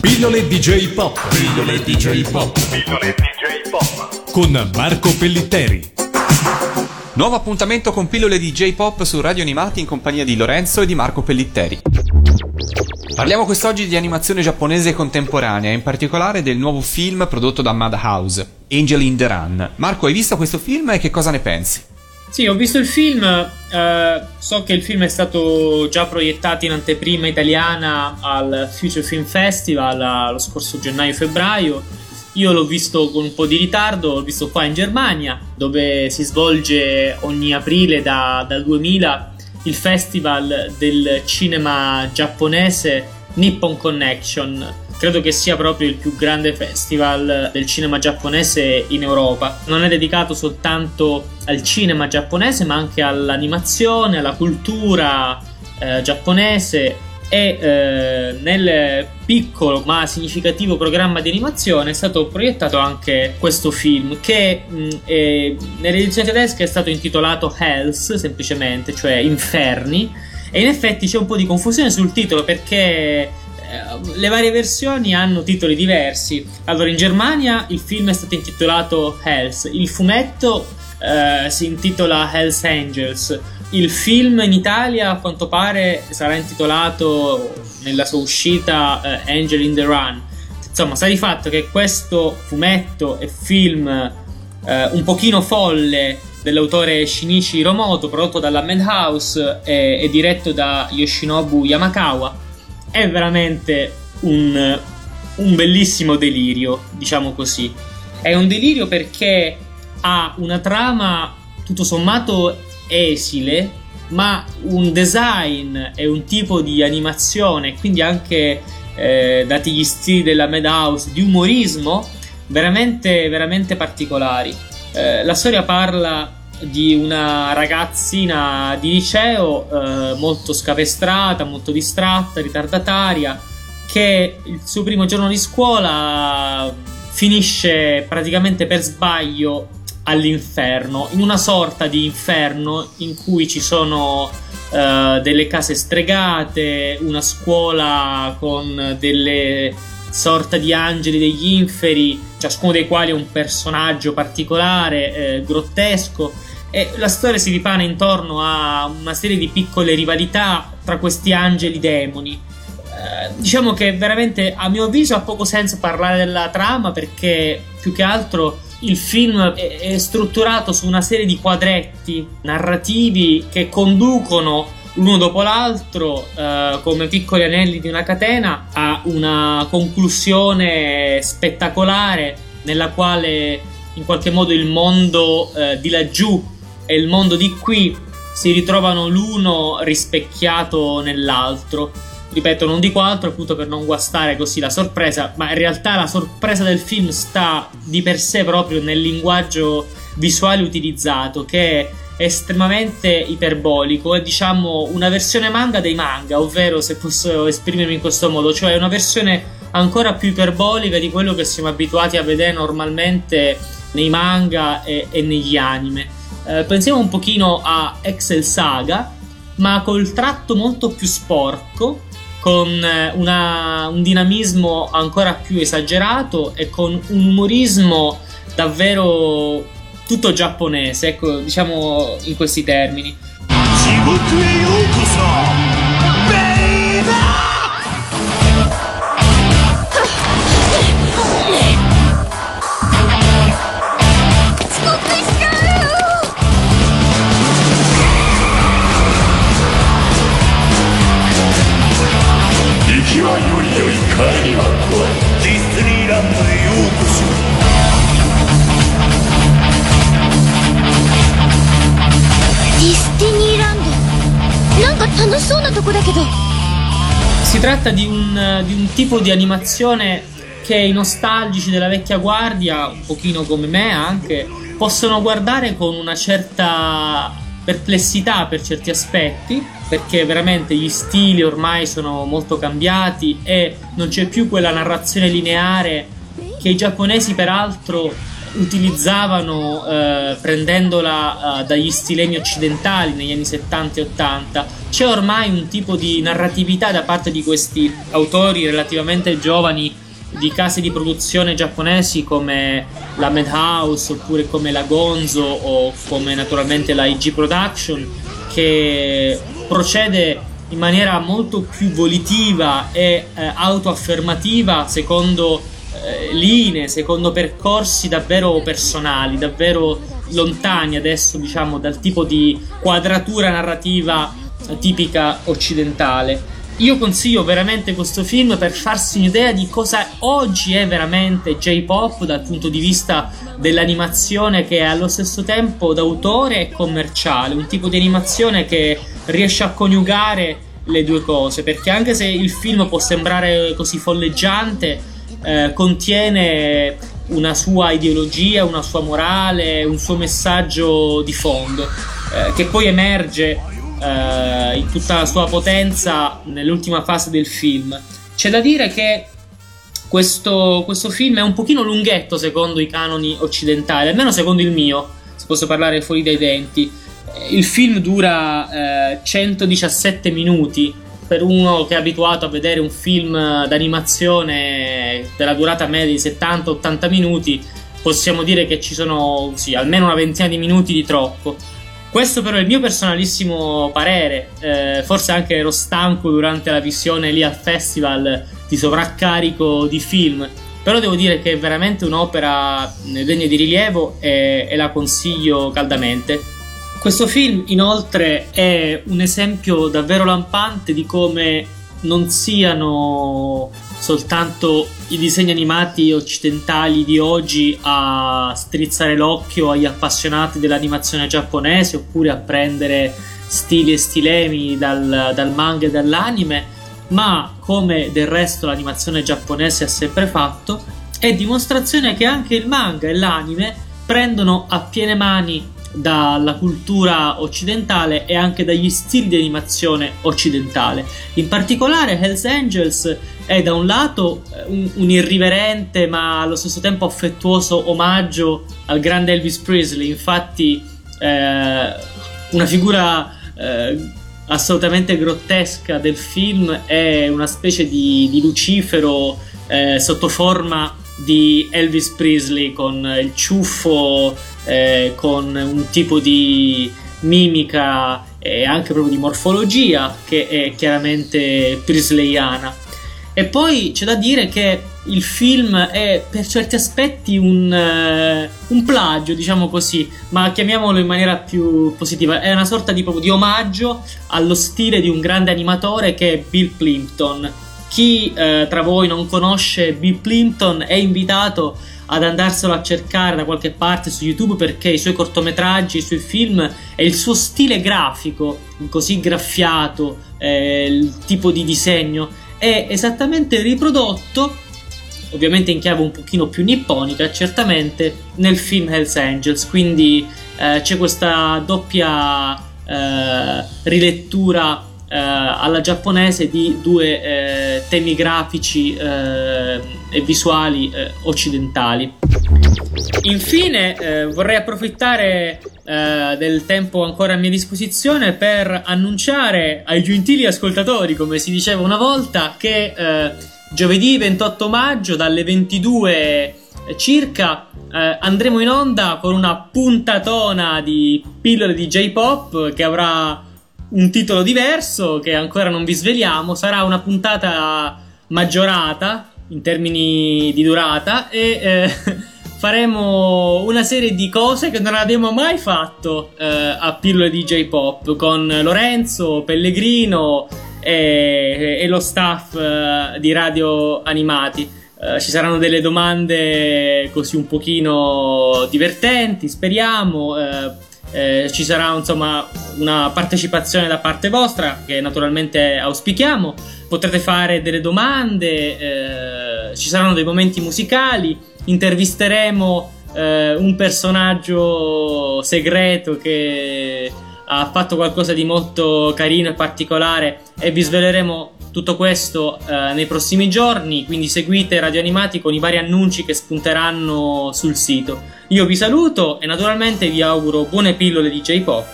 Pillole DJ Pop. Pillole DJ Pop. Pillole DJ Pop. Con Marco Pellitteri. Nuovo appuntamento con pillole DJ Pop su Radio Animati in compagnia di Lorenzo e di Marco Pellitteri. Parliamo quest'oggi di animazione giapponese contemporanea, in particolare del nuovo film prodotto da Madhouse, Angel in the Run. Marco, hai visto questo film e che cosa ne pensi? Sì, ho visto il film, eh, so che il film è stato già proiettato in anteprima italiana al Future Film Festival eh, lo scorso gennaio-febbraio. Io l'ho visto con un po' di ritardo, l'ho visto qua in Germania, dove si svolge ogni aprile da, dal 2000 il festival del cinema giapponese Nippon Connection credo che sia proprio il più grande festival del cinema giapponese in Europa. Non è dedicato soltanto al cinema giapponese, ma anche all'animazione, alla cultura eh, giapponese e eh, nel piccolo ma significativo programma di animazione è stato proiettato anche questo film che mh, è, nell'edizione tedesca è stato intitolato Hells semplicemente, cioè Inferni e in effetti c'è un po' di confusione sul titolo perché le varie versioni hanno titoli diversi. Allora, in Germania il film è stato intitolato Hells, il fumetto eh, si intitola Hells Angels. Il film in Italia, a quanto pare, sarà intitolato nella sua uscita eh, Angel in the Run. Insomma, sta di fatto che questo fumetto e film eh, un pochino folle dell'autore Shinichi Hiromoto, prodotto dalla Madhouse e, e diretto da Yoshinobu Yamakawa, è veramente un, un bellissimo delirio, diciamo così. È un delirio perché ha una trama tutto sommato esile, ma un design e un tipo di animazione, quindi anche eh, dati gli stili della Madhouse, di umorismo veramente, veramente particolari. Eh, la storia parla di una ragazzina di liceo eh, molto scapestrata, molto distratta, ritardataria, che il suo primo giorno di scuola finisce praticamente per sbaglio all'inferno, in una sorta di inferno in cui ci sono uh, delle case stregate, una scuola con delle sorta di angeli degli inferi, ciascuno dei quali è un personaggio particolare, eh, grottesco e la storia si ripane intorno a una serie di piccole rivalità tra questi angeli demoni. Eh, diciamo che veramente a mio avviso ha poco senso parlare della trama perché più che altro il film è, è strutturato su una serie di quadretti narrativi che conducono uno dopo l'altro, eh, come piccoli anelli di una catena, a una conclusione spettacolare nella quale in qualche modo il mondo eh, di laggiù e il mondo di qui si ritrovano l'uno rispecchiato nell'altro. Ripeto, non dico altro appunto per non guastare così la sorpresa, ma in realtà la sorpresa del film sta di per sé proprio nel linguaggio visuale utilizzato, che è estremamente iperbolico, è diciamo una versione manga dei manga, ovvero se posso esprimermi in questo modo, cioè una versione ancora più iperbolica di quello che siamo abituati a vedere normalmente nei manga e, e negli anime. Eh, pensiamo un pochino a Excel Saga, ma col tratto molto più sporco, con eh, una, un dinamismo ancora più esagerato e con un umorismo davvero tutto giapponese, ecco, diciamo in questi termini. 楽しそうなとこだけど Si tratta di un, di un tipo di animazione che i nostalgici della vecchia guardia, un pochino come me anche, possono guardare con una certa perplessità per certi aspetti, perché veramente gli stili ormai sono molto cambiati e non c'è più quella narrazione lineare che i giapponesi peraltro utilizzavano eh, prendendola eh, dagli stilemi occidentali negli anni 70 e 80. C'è ormai un tipo di narratività da parte di questi autori relativamente giovani di case di produzione giapponesi come la Madhouse oppure come la Gonzo o come naturalmente la IG Production che procede in maniera molto più volitiva e eh, autoaffermativa secondo eh, linee, secondo percorsi davvero personali, davvero lontani adesso diciamo dal tipo di quadratura narrativa tipica occidentale. Io consiglio veramente questo film per farsi un'idea di cosa oggi è veramente J-pop dal punto di vista dell'animazione che è allo stesso tempo d'autore e commerciale, un tipo di animazione che riesce a coniugare le due cose, perché anche se il film può sembrare così folleggiante, eh, contiene una sua ideologia, una sua morale, un suo messaggio di fondo, eh, che poi emerge eh, in tutta la sua potenza nell'ultima fase del film. C'è da dire che questo, questo, film è un pochino lunghetto secondo i canoni occidentali, almeno secondo il mio, se posso parlare fuori dai denti. Il film dura eh, 117 minuti. Per uno che è abituato a vedere un film d'animazione della durata media di 70-80 minuti, possiamo dire che ci sono sì, almeno una ventina di minuti di troppo. Questo però è il mio personalissimo parere, eh, forse anche ero stanco durante la visione lì al festival di sovraccarico di film, però devo dire che è veramente un'opera degna di rilievo e, e la consiglio caldamente. Questo film inoltre è un esempio davvero lampante di come non siano soltanto i disegni animati occidentali di oggi a strizzare l'occhio agli appassionati dell'animazione giapponese oppure a prendere stili e stilemi dal, dal manga e dall'anime, ma come del resto l'animazione giapponese ha sempre fatto, è dimostrazione che anche il manga e l'anime prendono a piene mani dalla cultura occidentale e anche dagli stili di animazione occidentale. In particolare Hells Angels è da un lato eh, un, un, irriverente ma allo stesso tempo affettuoso omaggio al grande Elvis Presley, infatti eh, una figura eh, assolutamente grottesca del film è una specie di, di Lucifero eh, sotto forma di Elvis Presley con il ciuffo eh, con un tipo di mimica e anche proprio di morfologia che è chiaramente prisleyana. E poi c'è da dire che il film è per certi aspetti un, uh, un, plagio, diciamo così, ma chiamiamolo in maniera più positiva. È una sorta di, proprio di omaggio allo stile di un grande animatore che è Bill Plimpton. Chi uh, tra voi non conosce Bill Plimpton è invitato ad andarselo a cercare da qualche parte su YouTube perché i suoi cortometraggi, i suoi film e il suo stile grafico, così graffiato, eh, il tipo di disegno, è esattamente riprodotto, ovviamente in chiave un pochino più nipponica, certamente, nel film Hells Angels. Quindi eh, c'è questa doppia eh, rilettura eh, alla giapponese di due eh, temi grafici eh, e visuali eh, occidentali. Infine eh, vorrei approfittare eh, del tempo ancora a mia disposizione per annunciare ai gentili ascoltatori, come si diceva una volta, che giovedì 28 maggio dalle 22 circa andremo in onda con una puntatona di pillole di J-pop che avrà un titolo diverso che ancora non vi sveliamo. Sarà una puntata maggiorata in termini di durata e eh, faremo una serie di cose che non abbiamo mai fatto eh, a pillole di J-Pop con Lorenzo, Pellegrino e, e lo staff eh, di Radio Animati. Uh, ci saranno delle domande così un pochino divertenti, speriamo. Eh, ci sarà insomma una partecipazione da parte vostra che naturalmente auspichiamo. Potrete fare delle domande eh, ci saranno dei momenti musicali intervisteremo eh, un personaggio segreto che ha fatto qualcosa di molto carino e particolare e vi sveleremo Tutto questo eh, nei prossimi giorni, quindi seguite Radio Animati con i vari annunci che spunteranno sul sito. Io vi saluto e naturalmente vi auguro buone pillole di J-Pop.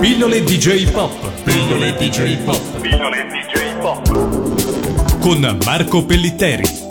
Pillole DJ Pop. Pillole DJ Pop. Pillole DJ Pop. Con Marco Pellitteri.